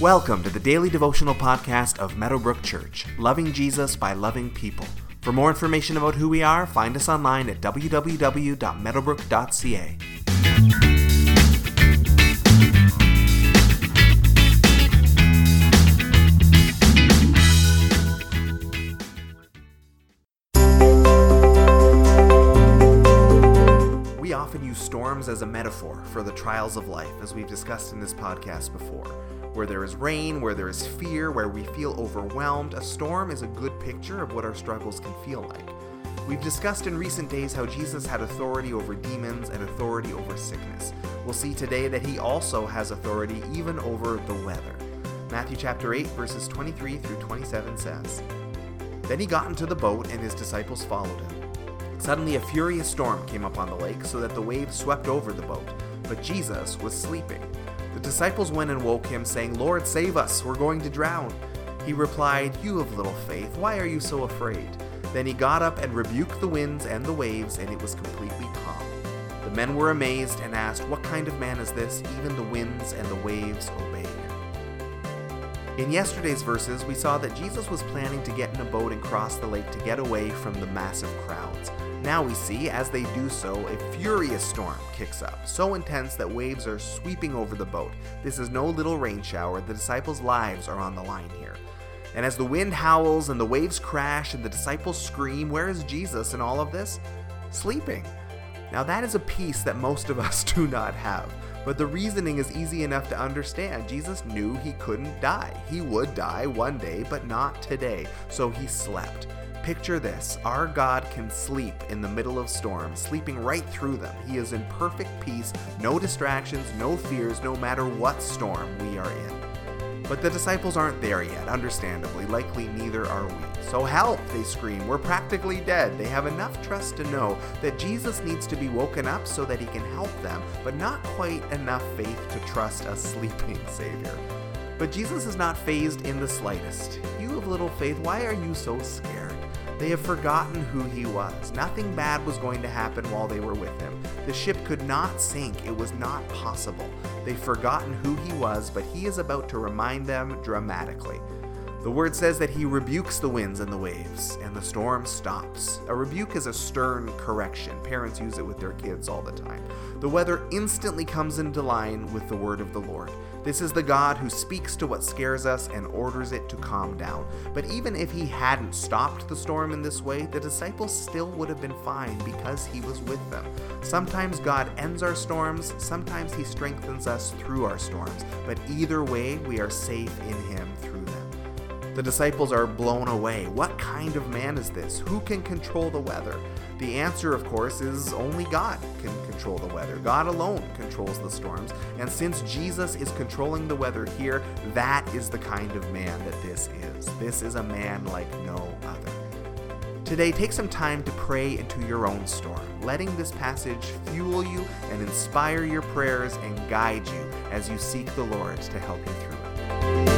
Welcome to the daily devotional podcast of Meadowbrook Church, loving Jesus by loving people. For more information about who we are, find us online at www.meadowbrook.ca. We often use storms as a metaphor for the trials of life, as we've discussed in this podcast before. Where there is rain, where there is fear, where we feel overwhelmed, a storm is a good picture of what our struggles can feel like. We've discussed in recent days how Jesus had authority over demons and authority over sickness. We'll see today that he also has authority even over the weather. Matthew chapter 8 verses 23 through 27 says, Then he got into the boat and his disciples followed him. Suddenly, a furious storm came up on the lake, so that the waves swept over the boat. But Jesus was sleeping. The disciples went and woke him, saying, Lord, save us, we're going to drown. He replied, You have little faith, why are you so afraid? Then he got up and rebuked the winds and the waves, and it was completely calm. The men were amazed and asked, What kind of man is this? Even the winds and the waves obey him. In yesterday's verses, we saw that Jesus was planning to get in a boat and cross the lake to get away from the massive crowds. Now we see, as they do so, a furious storm kicks up, so intense that waves are sweeping over the boat. This is no little rain shower, the disciples' lives are on the line here. And as the wind howls and the waves crash and the disciples scream, where is Jesus in all of this? Sleeping. Now that is a peace that most of us do not have. But the reasoning is easy enough to understand. Jesus knew he couldn't die. He would die one day, but not today. So he slept. Picture this our God can sleep in the middle of storms, sleeping right through them. He is in perfect peace, no distractions, no fears, no matter what storm we are in. But the disciples aren't there yet, understandably. Likely neither are we. So help, they scream. We're practically dead. They have enough trust to know that Jesus needs to be woken up so that he can help them, but not quite enough faith to trust a sleeping Savior. But Jesus is not fazed in the slightest. You have little faith. Why are you so scared? They have forgotten who he was. Nothing bad was going to happen while they were with him. The ship could not sink. It was not possible. They've forgotten who he was, but he is about to remind them dramatically. The word says that he rebukes the winds and the waves, and the storm stops. A rebuke is a stern correction. Parents use it with their kids all the time. The weather instantly comes into line with the word of the Lord. This is the God who speaks to what scares us and orders it to calm down. But even if he hadn't stopped the storm in this way, the disciples still would have been fine because he was with them. Sometimes God ends our storms, sometimes he strengthens us through our storms. But either way, we are safe in him through them. The disciples are blown away. What kind of man is this? Who can control the weather? The answer, of course, is only God can control the weather. God alone controls the storms. And since Jesus is controlling the weather here, that is the kind of man that this is. This is a man like no other. Today, take some time to pray into your own storm, letting this passage fuel you and inspire your prayers and guide you as you seek the Lord to help you through it.